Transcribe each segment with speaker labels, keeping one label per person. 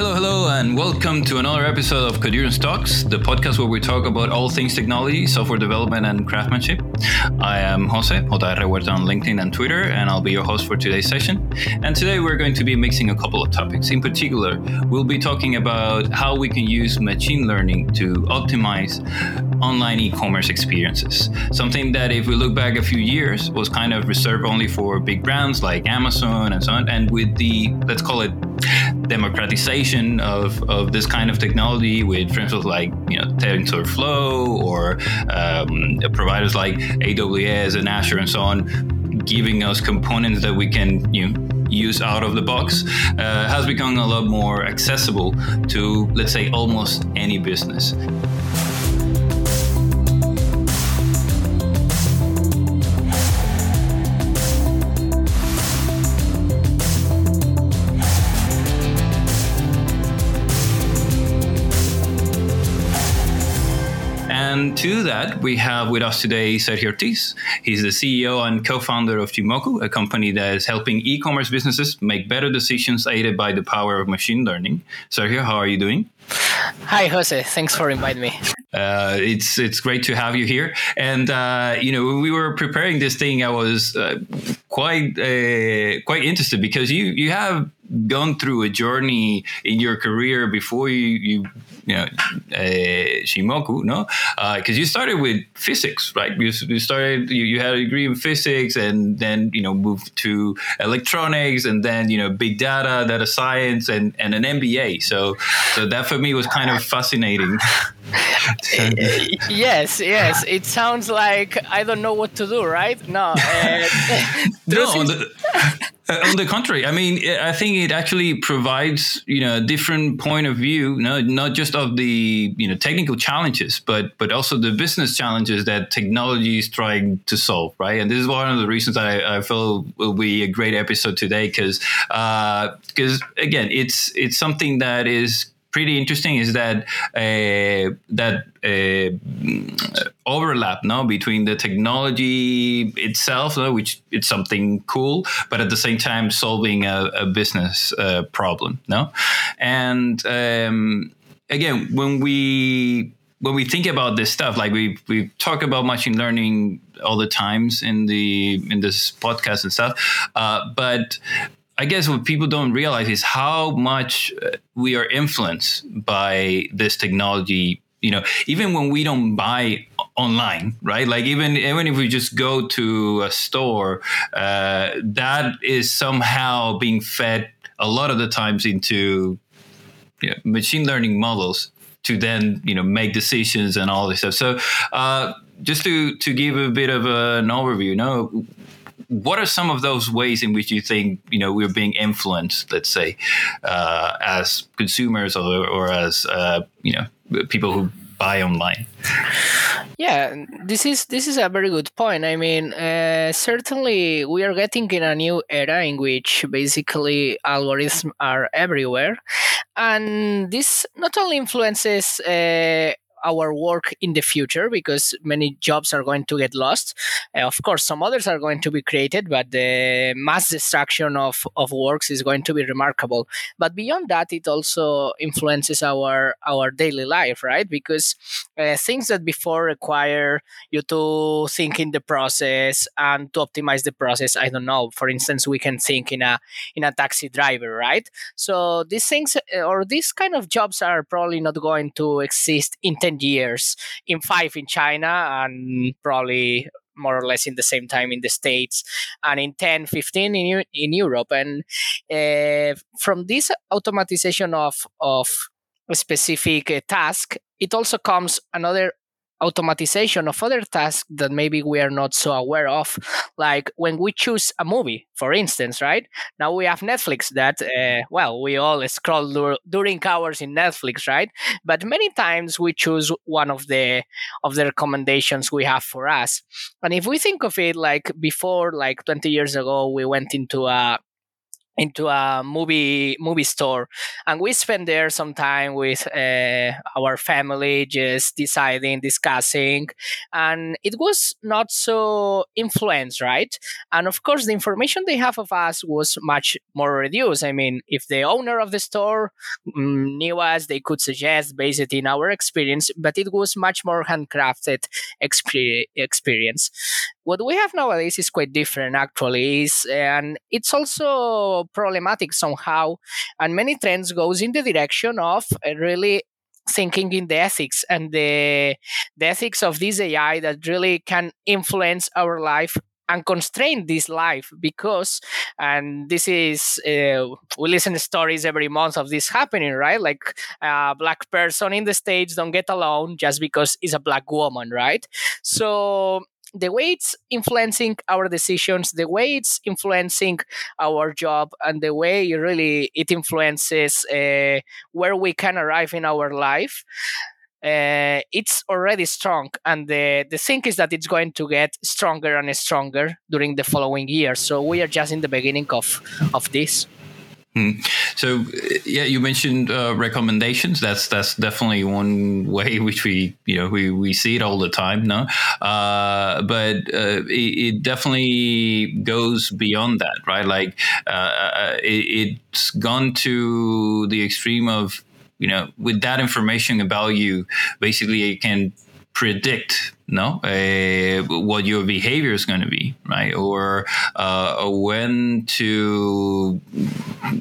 Speaker 1: hello, hello, and welcome to another episode of Codurance Talks, the podcast where we talk about all things technology, software development, and craftsmanship. I am Jose, Jose Rehuerta on LinkedIn and Twitter, and I'll be your host for today's session. And today we're going to be mixing a couple of topics. In particular, we'll be talking about how we can use machine learning to optimize online e-commerce experiences. Something that, if we look back a few years, was kind of reserved only for big brands like Amazon and so on. And with the let's call it democratization of, of this kind of technology with frameworks like you know TensorFlow or um, providers like AWS and Azure and so on, giving us components that we can you know, use out of the box uh, has become a lot more accessible to let's say almost any business. And to that, we have with us today Sergio Ortiz. He's the CEO and co founder of Shimoku, a company that is helping e commerce businesses make better decisions aided by the power of machine learning. Sergio, how are you doing?
Speaker 2: Hi, Jose. Thanks for inviting me.
Speaker 1: Uh, it's it's great to have you here. And uh, you know, when we were preparing this thing, I was uh, quite uh, quite interested because you you have gone through a journey in your career before you you you know uh, Shimoku, no? Because uh, you started with physics, right? You, you started you, you had a degree in physics, and then you know moved to electronics, and then you know big data, data science, and and an MBA. So so that for me was kind of fascinating.
Speaker 2: yes, yes. It sounds like I don't know what to do, right? No. Uh,
Speaker 1: no. On the, uh, on the contrary, I mean, I think it actually provides you know a different point of view, no, not just of the you know technical challenges, but but also the business challenges that technology is trying to solve, right? And this is one of the reasons I, I feel will be a great episode today because because uh, again, it's it's something that is pretty interesting is that uh, that uh, overlap no between the technology itself which it's something cool but at the same time solving a, a business uh, problem no? And um, again when we when we think about this stuff like we we talk about machine learning all the times in the in this podcast and stuff uh, but I guess what people don't realize is how much uh, we are influenced by this technology. You know, even when we don't buy online, right? Like even even if we just go to a store, uh, that is somehow being fed a lot of the times into you know, machine learning models to then you know make decisions and all this stuff. So uh, just to to give a bit of an overview, you know, what are some of those ways in which you think you know we're being influenced let's say uh, as consumers or, or as uh, you know people who buy online?
Speaker 2: Yeah this is this is a very good point. I mean uh, certainly we are getting in a new era in which basically algorithms are everywhere. And this not only influences uh, our work in the future because many jobs are going to get lost. Uh, of course, some others are going to be created, but the mass destruction of, of works is going to be remarkable. But beyond that, it also influences our our daily life, right? Because uh, things that before require you to think in the process and to optimize the process. I don't know. For instance, we can think in a in a taxi driver, right? So these things uh, or these kind of jobs are probably not going to exist in 10 years, in five in China, and probably more or less in the same time in the states and in 10 15 in, in europe. And uh, from this automatization of of a specific uh, task it also comes another automatization of other tasks that maybe we are not so aware of. Like when we choose a movie for instance right? Now we have netflix that uh, well we all scroll dur- during hours in netflix right? But many times we choose one of the of the recommendations we have for us. And if we think of it like before like 20 years ago we went into a into a movie movie store. And we spend there some time with uh, our family just deciding discussing. And it was not so influenced right? And of course the information they have of us was much more reduced. I mean if the owner of the store um, knew us they could suggest based in our experience but it was much more handcrafted experience. What we have nowadays is quite different actually is and it's also problematic somehow and many trends goes in the direction of uh, really thinking in the ethics and the, the ethics of this ai that really can influence our life and constrain this life because and this is uh, we listen to stories every month of this happening right? Like a black person in the states don't get alone just because it's a black woman right? So the way it's influencing our decisions, the way it's influencing our job, and the way really it influences uh, where we can arrive in our life. Uh, it's already strong, and the the thing is that it's going to get stronger and stronger during the following years. So we are just in the beginning of of this.
Speaker 1: Hmm. So, yeah, you mentioned uh, recommendations. That's that's definitely one way which we you know we, we see it all the time. No, uh, but uh, it, it, definitely goes beyond that, right? Like uh, uh, it, it's gone to the extreme of you know with that information about you, basically it can predict no? Uh, what your behavior is going to be right? Or uh, when to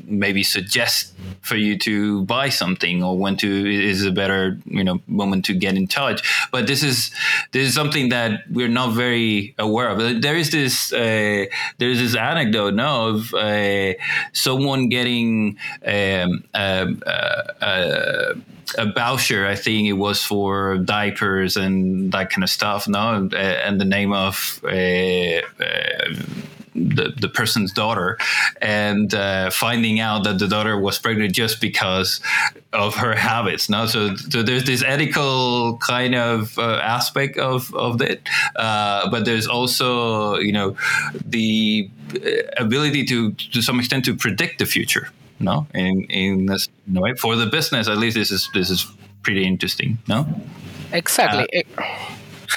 Speaker 1: maybe suggest for you to buy something or when to is a better you know moment to get in touch. But this is this is something that we're not very aware of. There is this uh, there is this anecdote no of uh, someone getting um, um uh, uh, a voucher i think it was for diapers and that kind of stuff no and the name of the, the person's daughter and uh, finding out that the daughter was pregnant just because of her habits. No, so, so there's this ethical kind of uh, aspect of of it, uh, but there's also you know the ability to to some extent to predict the future. No, in in this no way for the business at least this is this is pretty interesting. No,
Speaker 2: exactly. Uh,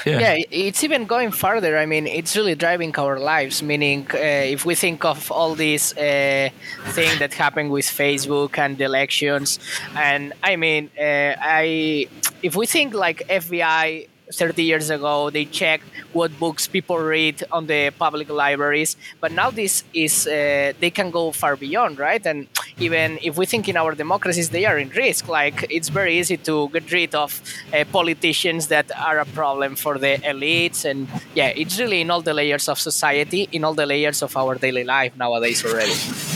Speaker 2: yeah. yeah. it's even going further. I mean, it's really driving our lives. Meaning, uh, if we think of all these uh, thing that happened with Facebook and the elections, and I mean, uh, I if we think like FBI 30 years ago they checked what books people read on the public libraries. But now this is uh, they can go far beyond right? And even if we think in our democracies they are in risk. Like it's very easy to get rid of uh, politicians that are a problem for the elites. And yeah it's really in all the layers of society in all the layers of our daily life nowadays already.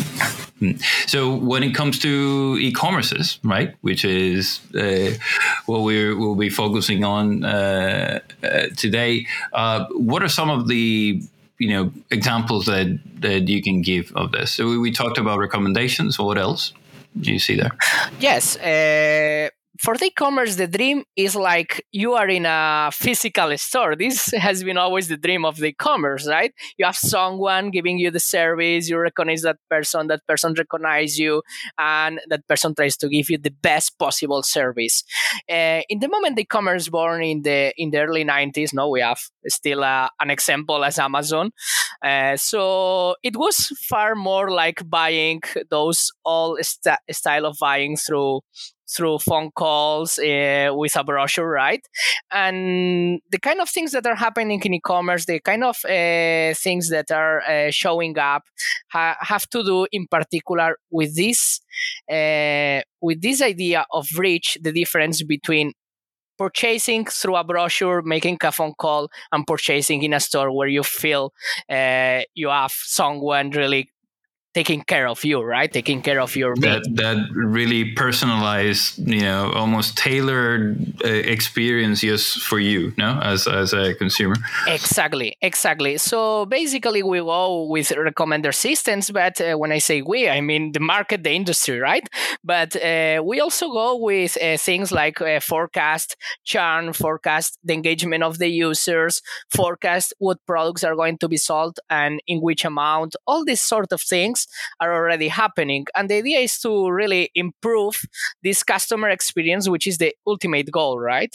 Speaker 1: So when it comes to e-commerces, right, which is uh, what we will be focusing on uh, uh, today, uh, what are some of the you know examples that that you can give of this? So we, we talked about recommendations. What else do you see there?
Speaker 2: Yes, uh, for the e-commerce the dream is like you are in a physical store. This has been always the dream of the e-commerce right? You have someone giving you the service you recognize that person that person recognize you and that person tries to give you the best possible service. Uh, in the moment the e-commerce born in the in the early 90s no we have still uh, an example as amazon. Uh, so it was far more like buying those all st- style of buying through through phone calls uh, with a brochure, right? And the kind of things that are happening in e-commerce, the kind of uh, things that are uh, showing up, ha- have to do in particular with this, with this idea of reach, the difference between purchasing through a brochure, making a phone call, and purchasing in a store where you feel uh, you have someone really taking care of you, right? Taking care of your
Speaker 1: that that really personalized, you know, almost tailored uh, experience just for you, no, as as a consumer.
Speaker 2: Exactly, exactly. So basically, we go with recommender systems, but uh, when I say we, I mean the market, the industry, right? But uh, we also go with uh, things like uh, forecast churn, forecast the engagement of the users, forecast what products are going to be sold and in which amount, all these sort of things are already happening. And the idea is to really improve this customer experience, which is the ultimate goal, right?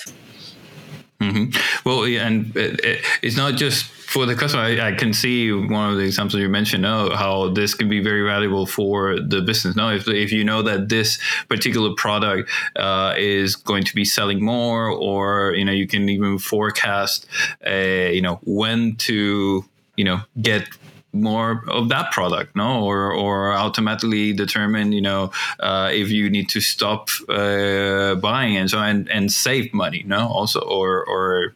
Speaker 1: Mm-hmm. Well, yeah, and it, it's not just for the customer. I, I, can see one of the examples you mentioned. Oh, how this can be very valuable for the business. Now, if if you know that this particular product uh, is going to be selling more, or you know, you can even forecast, uh, you know, when to you know get more of that product no? Or or automatically determine you know uh, if you need to stop uh, buying and so and and save money no? Also or or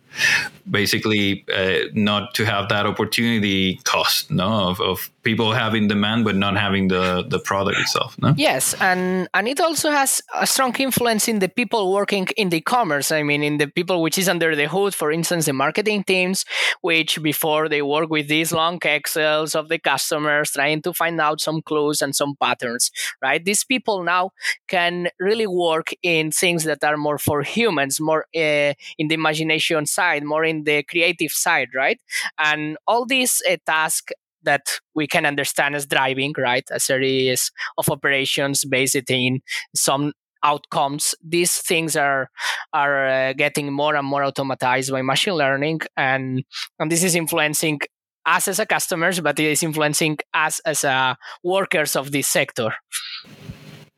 Speaker 1: basically uh, not to have that opportunity cost no? Of, of people having demand but not having the the product itself no?
Speaker 2: Yes and and it also has a strong influence in the people working in the commerce. I mean in the people which is under the hood for instance the marketing teams which before they work with these long excels of the customers trying to find out some clues and some patterns right? These people now can really work in things that are more for humans more uh, in the imagination side more in the creative side, right? And all these uh, tasks that we can understand as driving, right? A series of operations based in some outcomes. These things are are uh, getting more and more automatized by machine learning, and and this is influencing us as a customers, but it is influencing us as a workers of this sector.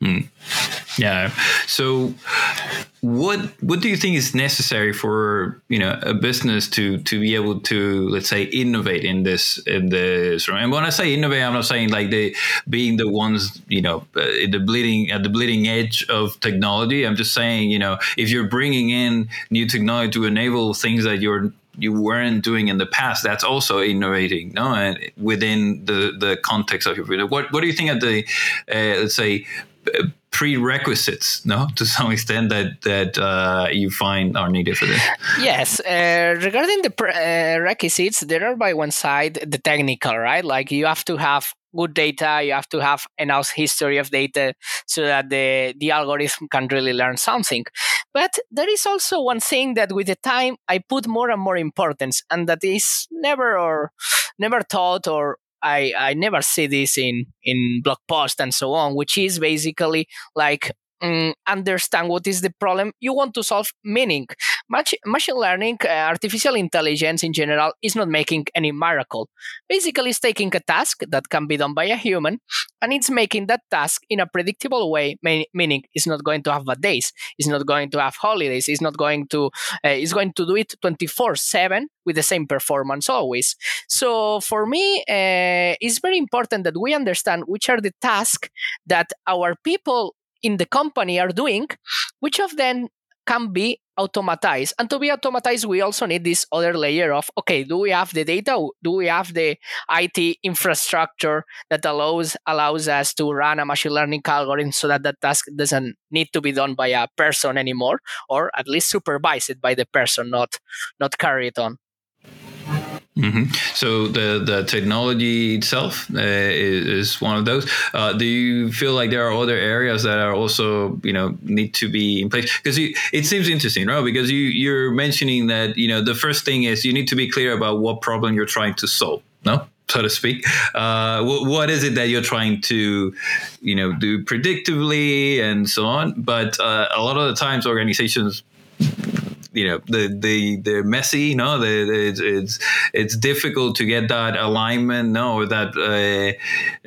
Speaker 1: Mm. Yeah. So, what what do you think is necessary for you know a business to to be able to let's say innovate in this in this and when I say innovate, I'm not saying like they being the ones you know uh, the bleeding at the bleeding edge of technology. I'm just saying you know if you're bringing in new technology to enable things that you're you weren't doing in the past that's also innovating no and within the the context of your video what what do you think of the uh, let's say prerequisites no? To some extent that that uh, you find are needed for this.
Speaker 2: Yes uh, regarding the prerequisites there are by one side the technical right? Like you have to have good data you have to have enough history of data so that the the algorithm can really learn something. But there is also one thing that with the time i put more and more importance and that is never or never thought or I, I never see this in, in blog posts and so on, which is basically like um, understand what is the problem you want to solve meaning. Mach- machine learning uh, artificial intelligence in general is not making any miracle. Basically it's taking a task that can be done by a human and it's making that task in a predictable way meaning it's not going to have bad days it's not going to have holidays it's not going to uh, it's going to do it 24 7 with the same performance always. So for me uh, it's very important that we understand which are the tasks that our people in the company are doing, which of them can be automatized. And to be automatized, we also need this other layer of okay, do we have the data? Do we have the IT infrastructure that allows allows us to run a machine learning algorithm so that the task doesn't need to be done by a person anymore, or at least supervised by the person, not not carried on.
Speaker 1: Mm-hmm. So the the technology itself uh, is, one of those. Uh, do you feel like there are other areas that are also you know need to be in place? Because it seems interesting, right? Because you you're mentioning that you know the first thing is you need to be clear about what problem you're trying to solve. No, so to speak. Uh, what, what is it that you're trying to, you know, do predictively and so on? But uh, a lot of the times, organizations you know the the they're messy know the, the, it's, it's it's difficult to get that alignment no that uh,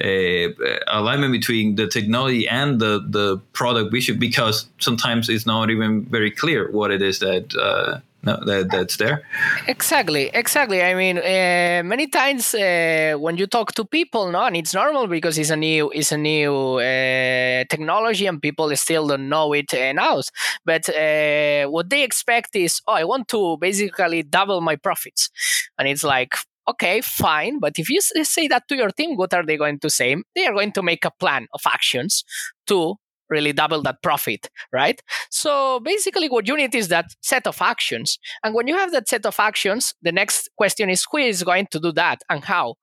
Speaker 1: uh, alignment between the technology and the the product vision because sometimes it's not even very clear what it is that uh, no, that, that's there.
Speaker 2: Exactly, exactly. I mean, uh, many times uh, when you talk to people, no, and it's normal because it's a new, it's a new uh, technology, and people still don't know it now. But uh, what they expect is, oh, I want to basically double my profits, and it's like, okay, fine. But if you say that to your team, what are they going to say? They are going to make a plan of actions to really double that profit, right? So basically, what you need is that set of actions. And when you have that set of actions, the next question is who is going to do that and how?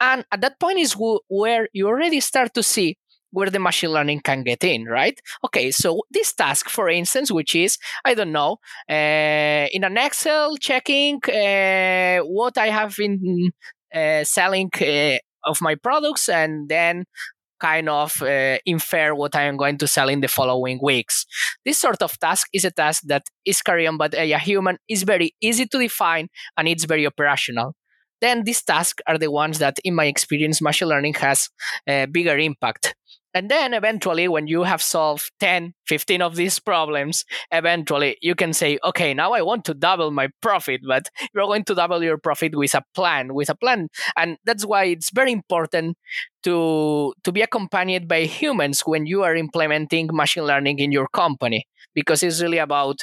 Speaker 2: And at that point is where you already start to see where the machine learning can get in, right? Okay, so this task, for instance, which is, I don't know, uh, in an Excel checking uh, what I have been uh, selling of my products and then kind of uh, infer what I am going to sell in the following weeks. This sort of task is a task that is carried on by a human, is very easy to define, and it's very operational. Then these tasks are the ones that, in my experience, machine learning has a bigger impact. And then eventually, when you have solved 10, 15 of these problems, eventually you can say, okay, now I want to double my profit, but you're going to double your profit with a plan, with a plan. And that's why it's very important to, to be accompanied by humans when you are implementing machine learning in your company, because it's really about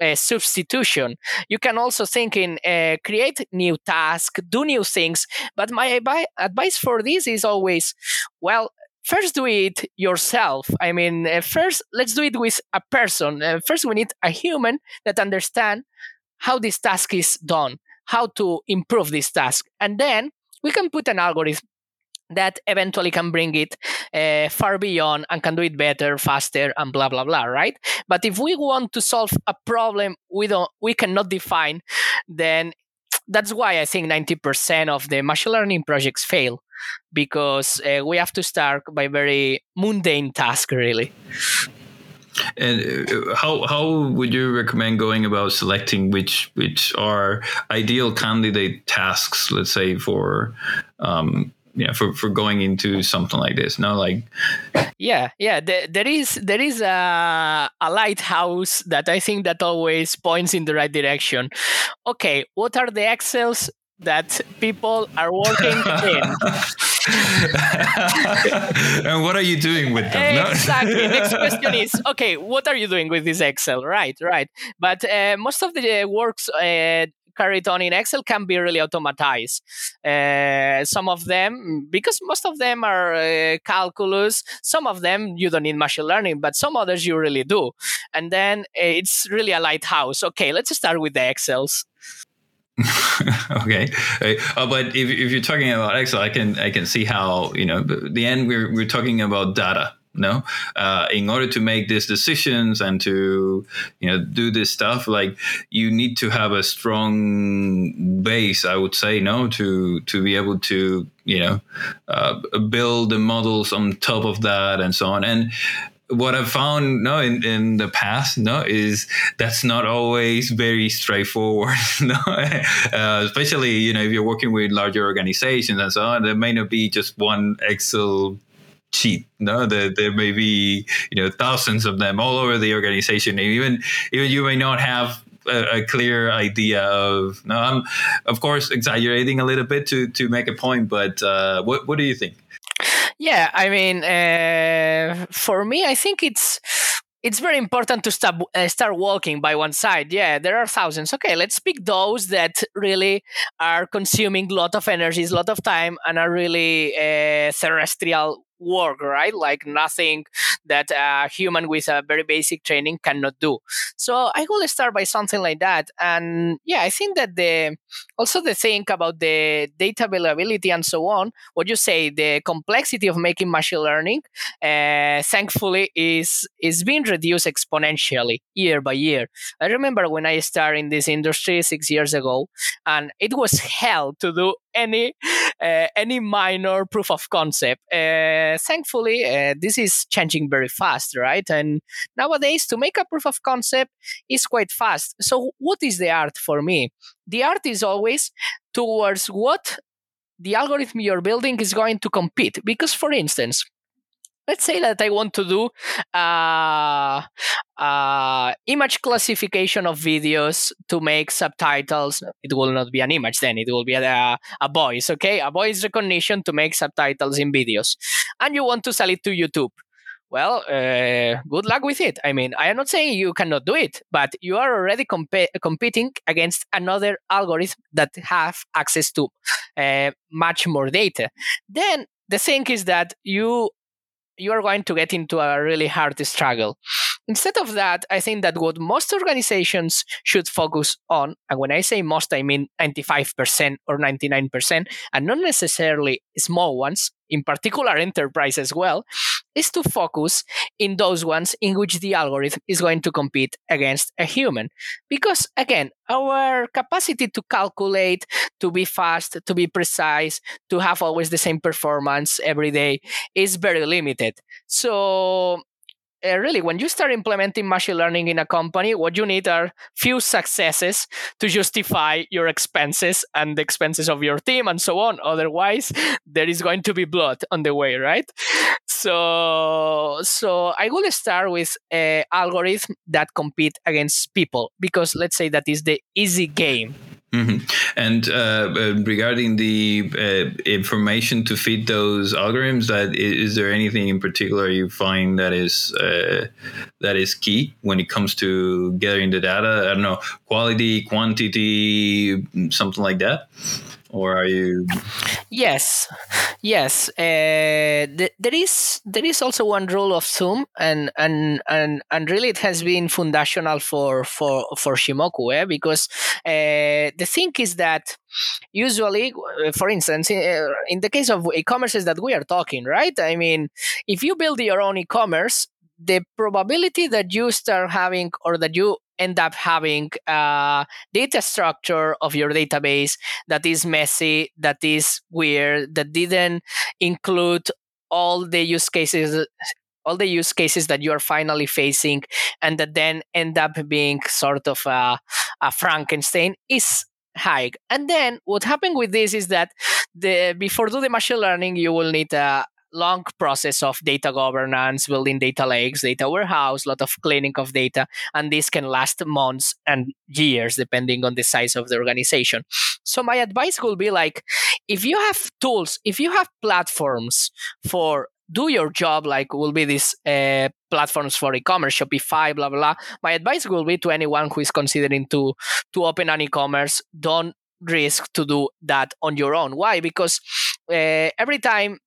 Speaker 2: uh, substitution. You can also think in uh, create new tasks, do new things. But my advice for this is always, well, first do it yourself. I mean, uh, first let's do it with a person. Uh, first, we need a human that understand how this task is done, how to improve this task, and then we can put an algorithm that eventually can bring it uh, far beyond and can do it better, faster, and blah blah blah. Right? But if we want to solve a problem we don't, we cannot define, then that's why I think 90% of the machine learning projects fail because uh, we have to start by very mundane task really.
Speaker 1: And uh, how how would you recommend going about selecting which which are ideal candidate tasks, let's say for um, yeah for, for going into something like this? No like
Speaker 2: yeah yeah there, there is there is a, a lighthouse that i think that always points in the right direction. Okay what are the excels that people are working in
Speaker 1: and what are you doing with
Speaker 2: them exactly next question is okay what are you doing with this excel right right but uh, most of the works uh, carried on in Excel can be really automatized. Uh, some of them, because most of them are uh, calculus, some of them you don't need machine learning, but some others you really do. And then uh, it's really a lighthouse. Okay, let's start with the Excels.
Speaker 1: okay, uh, but if, if you're talking about Excel, I can I can see how you know the end we're we're talking about data no? Uh, in order to make these decisions and to you know do this stuff like you need to have a strong base i would say no? To to be able to you know uh, build the models on top of that and so on. And what I've found no in, in the past no is that's not always very straightforward no uh, especially you know if you're working with larger organizations and so on there may not be just one Excel cheat. No, there, there may be you know thousands of them all over the organization, and even even you may not have a, a, clear idea of. No, I'm of course exaggerating a little bit to to make a point, but uh, what what do you think?
Speaker 2: Yeah, I mean, uh, for me, I think it's it's very important to start uh, start walking by one side. Yeah, there are thousands. Okay, let's pick those that really are consuming a lot of energy, a lot of time, and are really uh, terrestrial work, right? Like nothing that a human with a very basic training cannot do. So I will start by something like that. And yeah, I think that the also the thing about the data availability and so on, what you say, the complexity of making machine learning, uh, thankfully is is being reduced exponentially year by year. I remember when I started in this industry six years ago, and it was hell to do any uh, any minor proof of concept. Uh, thankfully, uh, this is changing very fast, right? And nowadays, to make a proof of concept is quite fast. So, what is the art for me? The art is always towards what the algorithm you're building is going to compete. Because, for instance, let's say that I want to do uh, uh, image classification of videos to make subtitles. It will not be an image then, it will be a, a voice, okay? A voice recognition to make subtitles in videos. And you want to sell it to YouTube. Well, uh, good luck with it. I mean, I am not saying you cannot do it, but you are already comp- competing against another algorithm that have access to uh, much more data. Then the thing is that you you are going to get into a really hard struggle. Instead of that, I think that what most organizations should focus on, and when I say most, I mean 95% or 99%, and not necessarily small ones, in particular enterprise as well, is to focus in those ones in which the algorithm is going to compete against a human. Because again, our capacity to calculate, to be fast, to be precise, to have always the same performance every day is very limited. So uh, really when you start implementing machine learning in a company what you need are few successes to justify your expenses and the expenses of your team and so on. Otherwise there is going to be blood on the way right? So so i will start with a algorithm that compete against people because let's say that is the easy game
Speaker 1: Mm-hmm. And uh, uh, regarding the uh, information to feed those algorithms, that is, is, there anything in particular you find that is uh, that is key when it comes to gathering the data? I don't know, quality, quantity, something like that or are you
Speaker 2: yes. Yes. Uh, th- there is there is also one rule of thumb and and and and really it has been foundational for for for shimoku eh? because uh, the thing is that usually uh, for instance in, in the case of e-commerces that we are talking right? I mean if you build your own e-commerce the probability that you start having or that you end up having a data structure of your database that is messy, that is weird, that didn't include all the use cases all the use cases that you are finally facing and that then end up being sort of a, a frankenstein is high. And then what happened with this is that the before do the machine learning you will need a, long process of data governance, building data lakes, data warehouse, lot of cleaning of data, and this can last months and years depending on the size of the organization. So my advice will be like if you have tools, if you have platforms for do your job like will be these uh, platforms for e-commerce shopify blah, blah blah my advice will be to anyone who is considering to to open an e-commerce don't risk to do that on your own why because uh, every time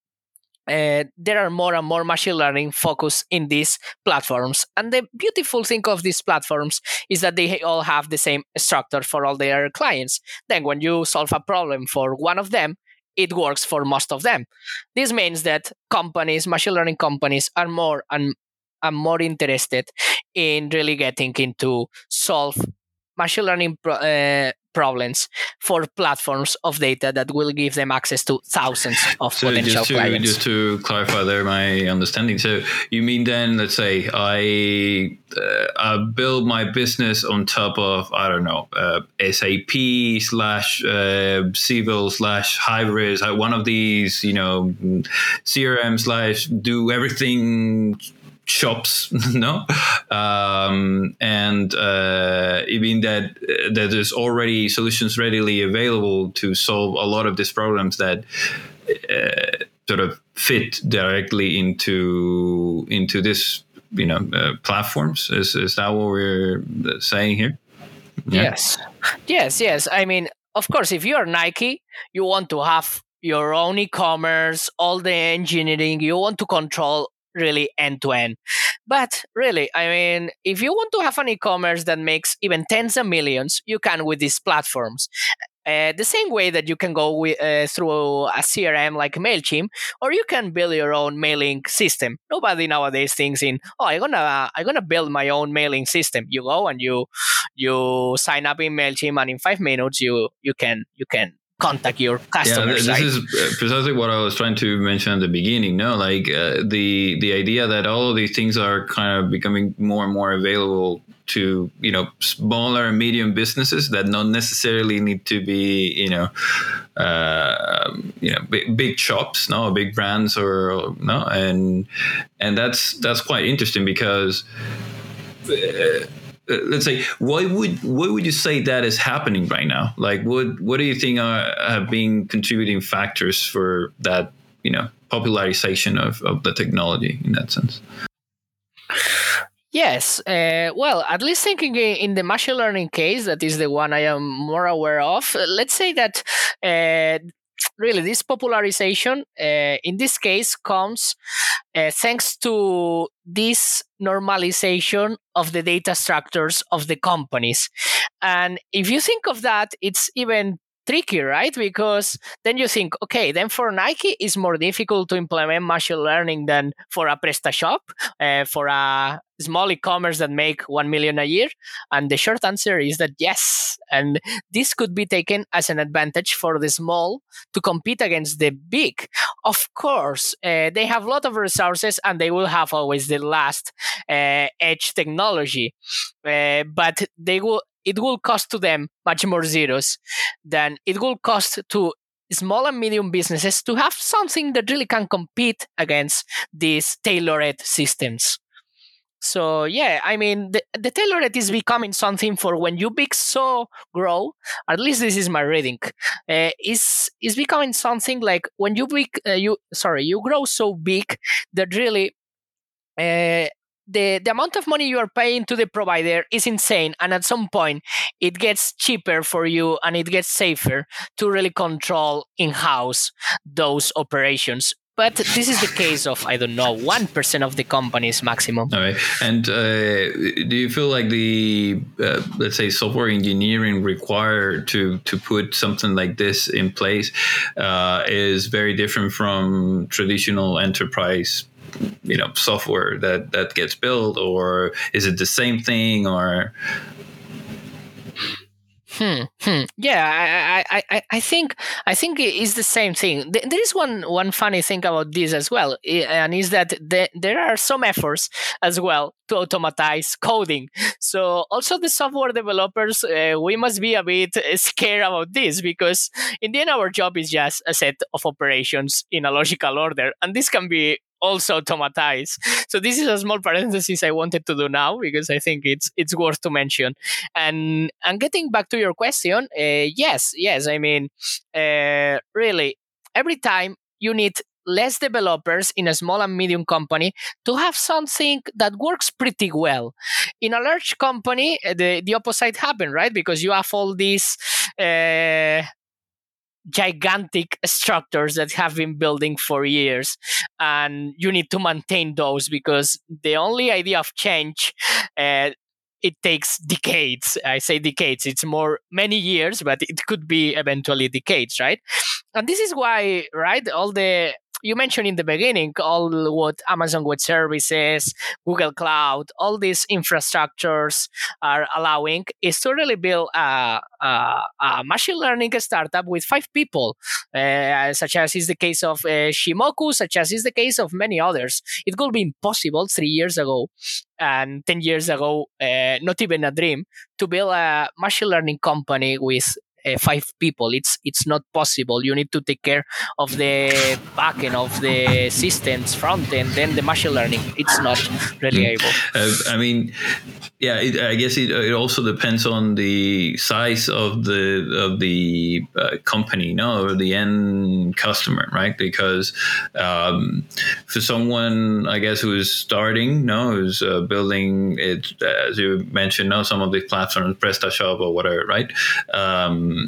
Speaker 2: uh, there are more and more machine learning focus in these platforms. And the beautiful thing of these platforms is that they all have the same structure for all their clients. Then, when you solve a problem for one of them, it works for most of them. This means that companies, machine learning companies, are more and, and more interested in really getting into solve machine learning uh, problems for platforms of data that will give them access to thousands of so potential
Speaker 1: just to,
Speaker 2: clients.
Speaker 1: Just to clarify there, my understanding. So you mean then, let's say I, uh, I build my business on top of I don't know uh, SAP slash uh, Siebel slash Hybris, one of these you know CRM slash do everything shops no? Um, and uh, even that that there's already solutions readily available to solve a lot of these problems that uh, sort of fit directly into into this you know uh, platforms. Is is that what we're saying here?
Speaker 2: Yeah. yes. Yes yes. I mean of course if you're nike you want to have your own e-commerce all the engineering you want to control really end to end. But really, I mean, if you want to have an e commerce that makes even tens of millions, you can with these platforms. Uh, the same way that you can go with, uh, through a CRM like Mailchimp, or you can build your own mailing system. Nobody nowadays thinks in, oh, I'm gonna uh, I'm gonna build my own mailing system. You go and you you sign up in Mailchimp, and in five minutes you you can you can contact your customers.
Speaker 1: Yeah,
Speaker 2: this
Speaker 1: is uh, precisely what I was trying to mention at the beginning. No, like uh, the the idea that all of these things are kind of becoming more and more available to you know smaller and medium businesses that not necessarily need to be you know uh, you know big, big shops, no big brands or no, and and that's that's quite interesting because. Uh, let's say why would what would you say that is happening right now like what what do you think are have been contributing factors for that you know popularization of, of the technology in that sense
Speaker 2: Yes, uh, well, at least thinking in the machine learning case, that is the one I am more aware of. Let's say that uh, really this popularization uh, in this case comes uh, thanks to this normalization of the data structures of the companies. And if you think of that it's even tricky, right? Because then you think, okay, then for Nike, it's more difficult to implement machine learning than for a PrestaShop, uh, for a small e-commerce that make 1 million a year. And the short answer is that yes. And this could be taken as an advantage for the small to compete against the big. Of course uh, they have a lot of resources and they will have always the last uh, edge technology. Uh, but they will it will cost to them much more zeros than it will cost to small and medium businesses to have something that really can compete against these tailored systems. So yeah, I mean the, the tailored is becoming something for when you big so grow. At least this is my reading. Uh, is is becoming something like when you big uh, you sorry you grow so big that really uh, the the amount of money you are paying to the provider is insane and at some point it gets cheaper for you and it gets safer to really control in house those operations. But this is the case of i don't know 1% of the companies maximum.
Speaker 1: All right. And uh, do you feel like the uh, let's say software engineering required to to put something like this in place uh, is very different from traditional enterprise you know software that that gets built or is it the same thing or
Speaker 2: Hmm, hmm. Yeah, I, I, I, think I think it's the same thing. There is one one funny thing about this as well, and is that there are some efforts as well to automatize coding. So also the software developers, uh, we must be a bit scared about this because in the end our job is just a set of operations in a logical order, and this can be also automatize. So this is a small parenthesis I wanted to do now because I think it's it's worth to mention. And and getting back to your question, uh, yes, yes, I mean, uh, really, every time you need less developers in a small and medium company to have something that works pretty well. In a large company, the, the opposite happen, right? Because you have all these uh, gigantic structures that have been building for years. And you need to maintain those because the only idea of change uh, it takes decades. I say decades. It's more many years but it could be eventually decades right? And this is why right all the you mentioned in the beginning all what Amazon Web Services, Google Cloud, all these infrastructures are allowing is to really build a, a, a machine learning startup with five people, uh, such as is the case of uh, Shimoku, such as is the case of many others. It could be impossible three years ago and 10 years ago, uh, not even a dream, to build a machine learning company with uh, five people. It's it's not possible. You need to take care of the backend of the systems front end, then the machine learning. It's not reliable.
Speaker 1: Uh, I mean, yeah, it, I guess it, it also depends on the size of the of the uh, company, no, or the end customer, right? Because um, for someone, I guess, who is starting, no, who's uh, building it, as you mentioned, no, some of the platforms, PrestaShop or whatever, right? Um,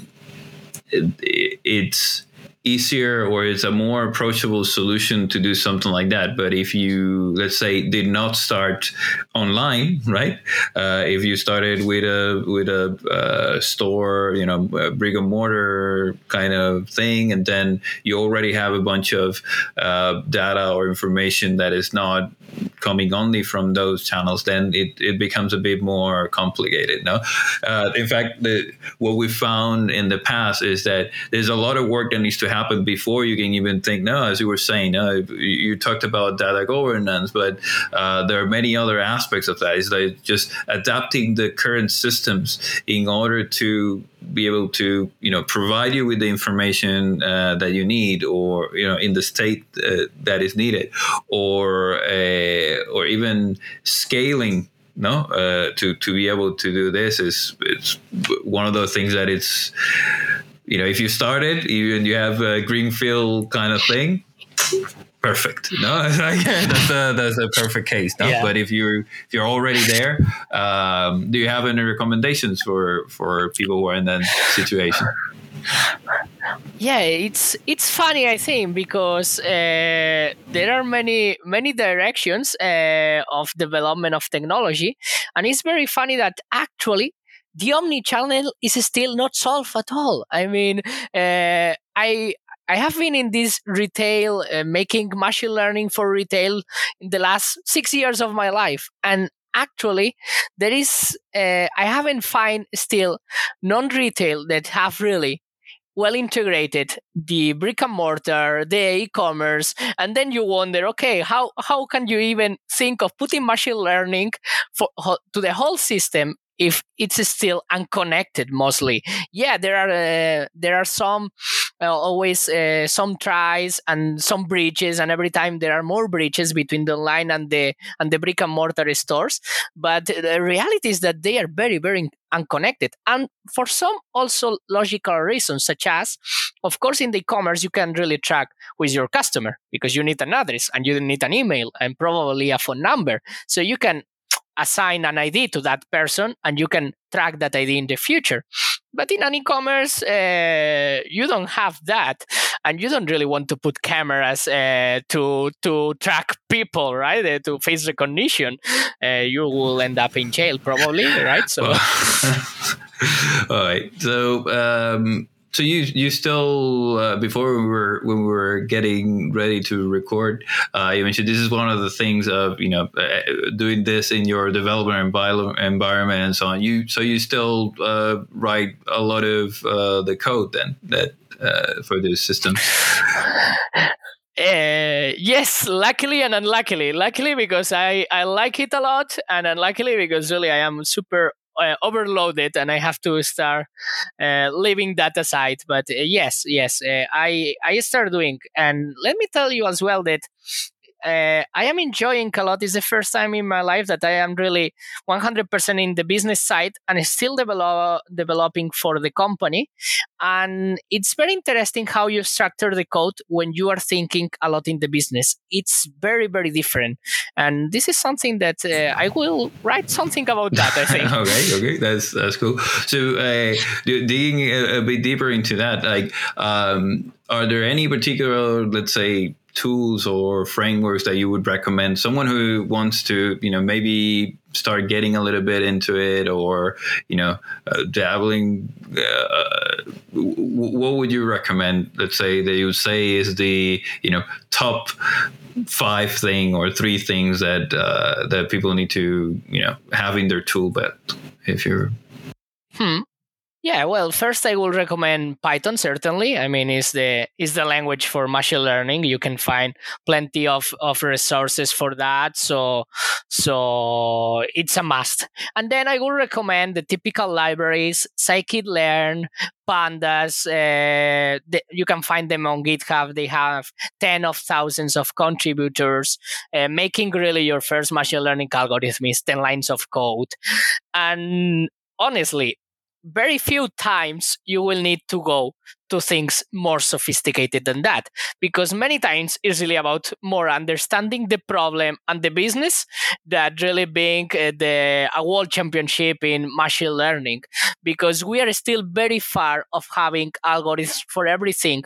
Speaker 1: it, it's easier or it's a more approachable solution to do something like that. But if you, let's say, did not start online, right? Uh, if you started with a with a uh, store, you know, brick and mortar kind of thing, and then you already have a bunch of uh, data or information that is not coming only from those channels, then it, it becomes a bit more complicated. No, uh, in fact, the, what we found in the past is that there's a lot of work that needs to happen before you can even think. No, as you were saying, uh, you talked about data governance, but uh, there are many other aspects of that. Is like just adapting the current systems in order to be able to you know provide you with the information uh, that you need or you know in the state uh, that is needed or uh, or even scaling no uh, to to be able to do this is it's one of those things that it's you know if you started even you have a greenfield kind of thing perfect. No, that's a that's a perfect case. No? Yeah. But if you're if you're already there, um, do you have any recommendations for for people who are in that situation?
Speaker 2: Yeah, it's it's funny I think because uh, there are many many directions uh, of development of technology, and it's very funny that actually the omni-channel is still not solved at all. I mean, uh, I I have been in this retail, uh, making machine learning for retail in the last six years of my life, and actually there is uh, I haven't find still non-retail that have really well integrated the brick and mortar the e-commerce and then you wonder okay how how can you even think of putting machine learning for to the whole system if it's still unconnected mostly? Yeah there are uh, there are some uh, always uh, some tries and some breaches and every time there are more breaches between the line and the and the brick and mortar stores. But the reality is that they are very very unconnected. And for some also logical reasons such as of course in the e-commerce you can really track with your customer because you need an address and you need an email and probably a phone number. So you can assign an ID to that person and you can track that ID in the future. But in an e-commerce, uh, you don't have that, and you don't really want to put cameras uh, to to track people, right? Uh, to face recognition. Uh, you will end up in jail probably, right? So.
Speaker 1: All right. So um, so you you still uh, before we were when we were getting ready to record, uh, you mentioned this is one of the things of you know uh, doing this in your developer environment and so on. You so you still uh, write a lot of uh, the code then that uh, for this system.
Speaker 2: Uh, yes, luckily and unluckily. Luckily because I, I like it a lot, and unluckily because really I am super uh, overloaded and I have to start uh, leaving that aside. But uh, yes, yes, uh, I I start doing, and let me tell you as well that uh, I am enjoying a lot. It's the first time in my life that I am really 100% in the business side and still develop, developing for the company. And it's very interesting how you structure the code when you are thinking a lot in the business. It's very, very different. And this is something that uh, I will write something about that, I think.
Speaker 1: okay, okay, that's that's cool. So, uh, digging a, a, bit deeper into that, like, um, are there any particular, let's say, tools or frameworks that you would recommend? Someone who wants to you know maybe start getting a little bit into it or you know uh, dabbling uh, what would you recommend? Let's say that you would say is the you know top five thing or three things that uh, that people need to you know have in their tool belt if you're
Speaker 2: hmm yeah, well, first I will recommend Python certainly. I mean, is the is the language for machine learning. You can find plenty of, of resources for that. So so it's a must. And then I will recommend the typical libraries, scikit-learn, pandas. Uh, the, you can find them on GitHub. They have ten of thousands of contributors. Uh, making really your first machine learning algorithm is ten lines of code. And honestly, very few times you will need to go to things more sophisticated than that because many times it's really about more understanding the problem and the business that really being uh, the a world championship in machine learning because we are still very far of having algorithms for everything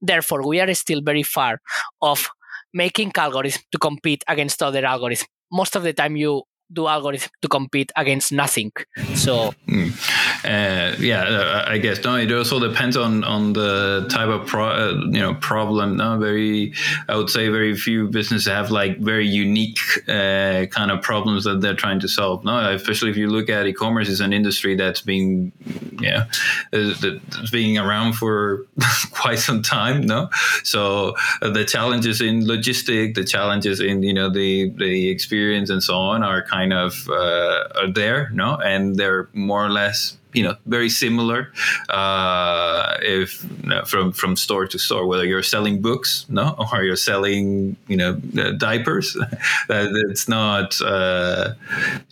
Speaker 2: therefore we are still very far of making algorithms to compete against other algorithms most of the time you do algorithms to compete against nothing. So,
Speaker 1: mm. Uh, yeah, uh, I guess no. It also depends on on the type of pro, uh, you know problem. No, very, I would say very few businesses have like very unique uh, kind of problems that they're trying to solve. No, especially if you look at e-commerce, is an industry that's been, yeah, that's being around for quite some time. No, so uh, the challenges in logistic, the challenges in you know the the experience and so on are kind of uh, are there, no, and they're more or less you know very similar uh, if you know, from from store to store whether you're selling books no or you're selling you know diapers it's not uh,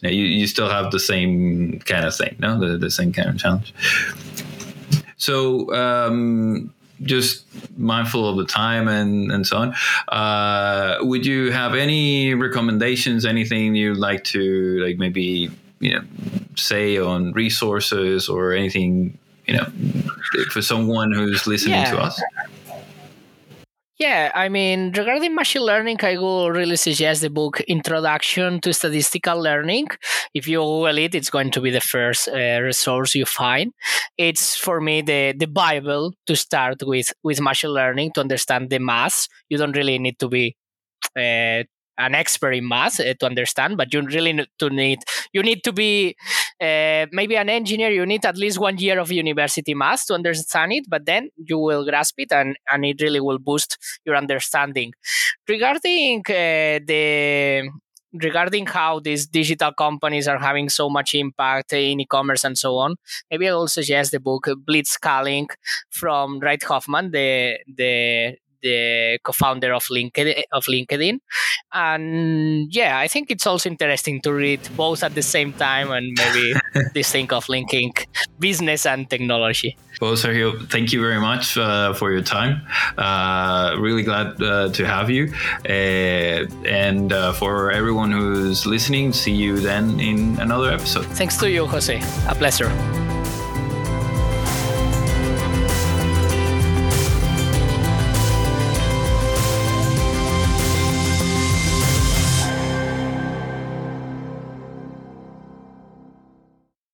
Speaker 1: you, you still have the same kind of thing no the, the same kind of challenge so um, just mindful of the time and, and so on. Uh, would you have any recommendations, anything you'd like to like maybe, you know, say on resources or anything, you know, for someone who's listening yeah. to us?
Speaker 2: Yeah, I mean, regarding machine learning, I would really suggest the book Introduction to Statistical Learning. If you Google it, it's going to be the first uh, resource you find. It's for me the the Bible to start with with machine learning to understand the math. You don't really need to be uh, an expert in math uh, to understand, but you really need to need you need to be uh, maybe an engineer. You need at least one year of university math to understand it, but then you will grasp it, and and it really will boost your understanding. Regarding uh, the regarding how these digital companies are having so much impact in e-commerce and so on maybe i will suggest the book blitzscaling from reid hoffman the the the co-founder of LinkedIn, of LinkedIn. And yeah, I think it's also interesting to read both at the same time and maybe this thing of linking business and technology.
Speaker 1: Well, Sergio, thank you very much uh, for your time. Uh, really glad uh, to have you. Uh, and uh, for everyone who's listening, see you then in another episode.
Speaker 2: Thanks to you, Jose. A pleasure.